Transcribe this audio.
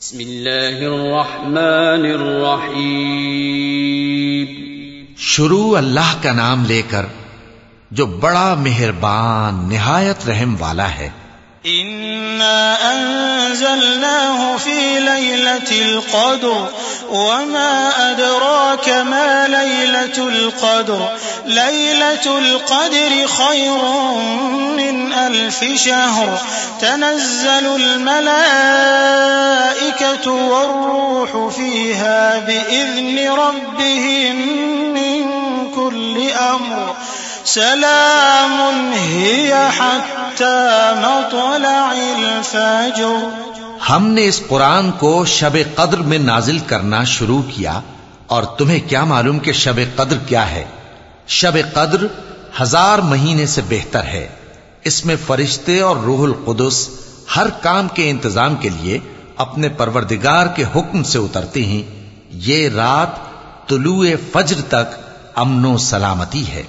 بسم الله الرحمن الرحيم شروع اللہ کا نام لے کر جو بڑا مہربان نہایت رحم والا ہے۔ إنا أنزلناه في ليلة القدر وما أدراك ما ليلة القدر ليلة القدر خير من ألف شهر تنزل الملائكة والروح فيها بإذن ربهم من كل أمر سلام هي حتى مطلع الفجر ہم نے اس قرآن کو شب قدر میں نازل کرنا شروع کیا اور تمہیں کیا معلوم کہ شب قدر کیا ہے؟ شب قدر ہزار مہینے سے بہتر ہے۔ اس میں فرشتے اور روح القدس ہر کام کے انتظام کے لیے اپنے پروردگار کے حکم سے اترتے ہیں، یہ رات طلوع فجر تک امن و سلامتی ہے۔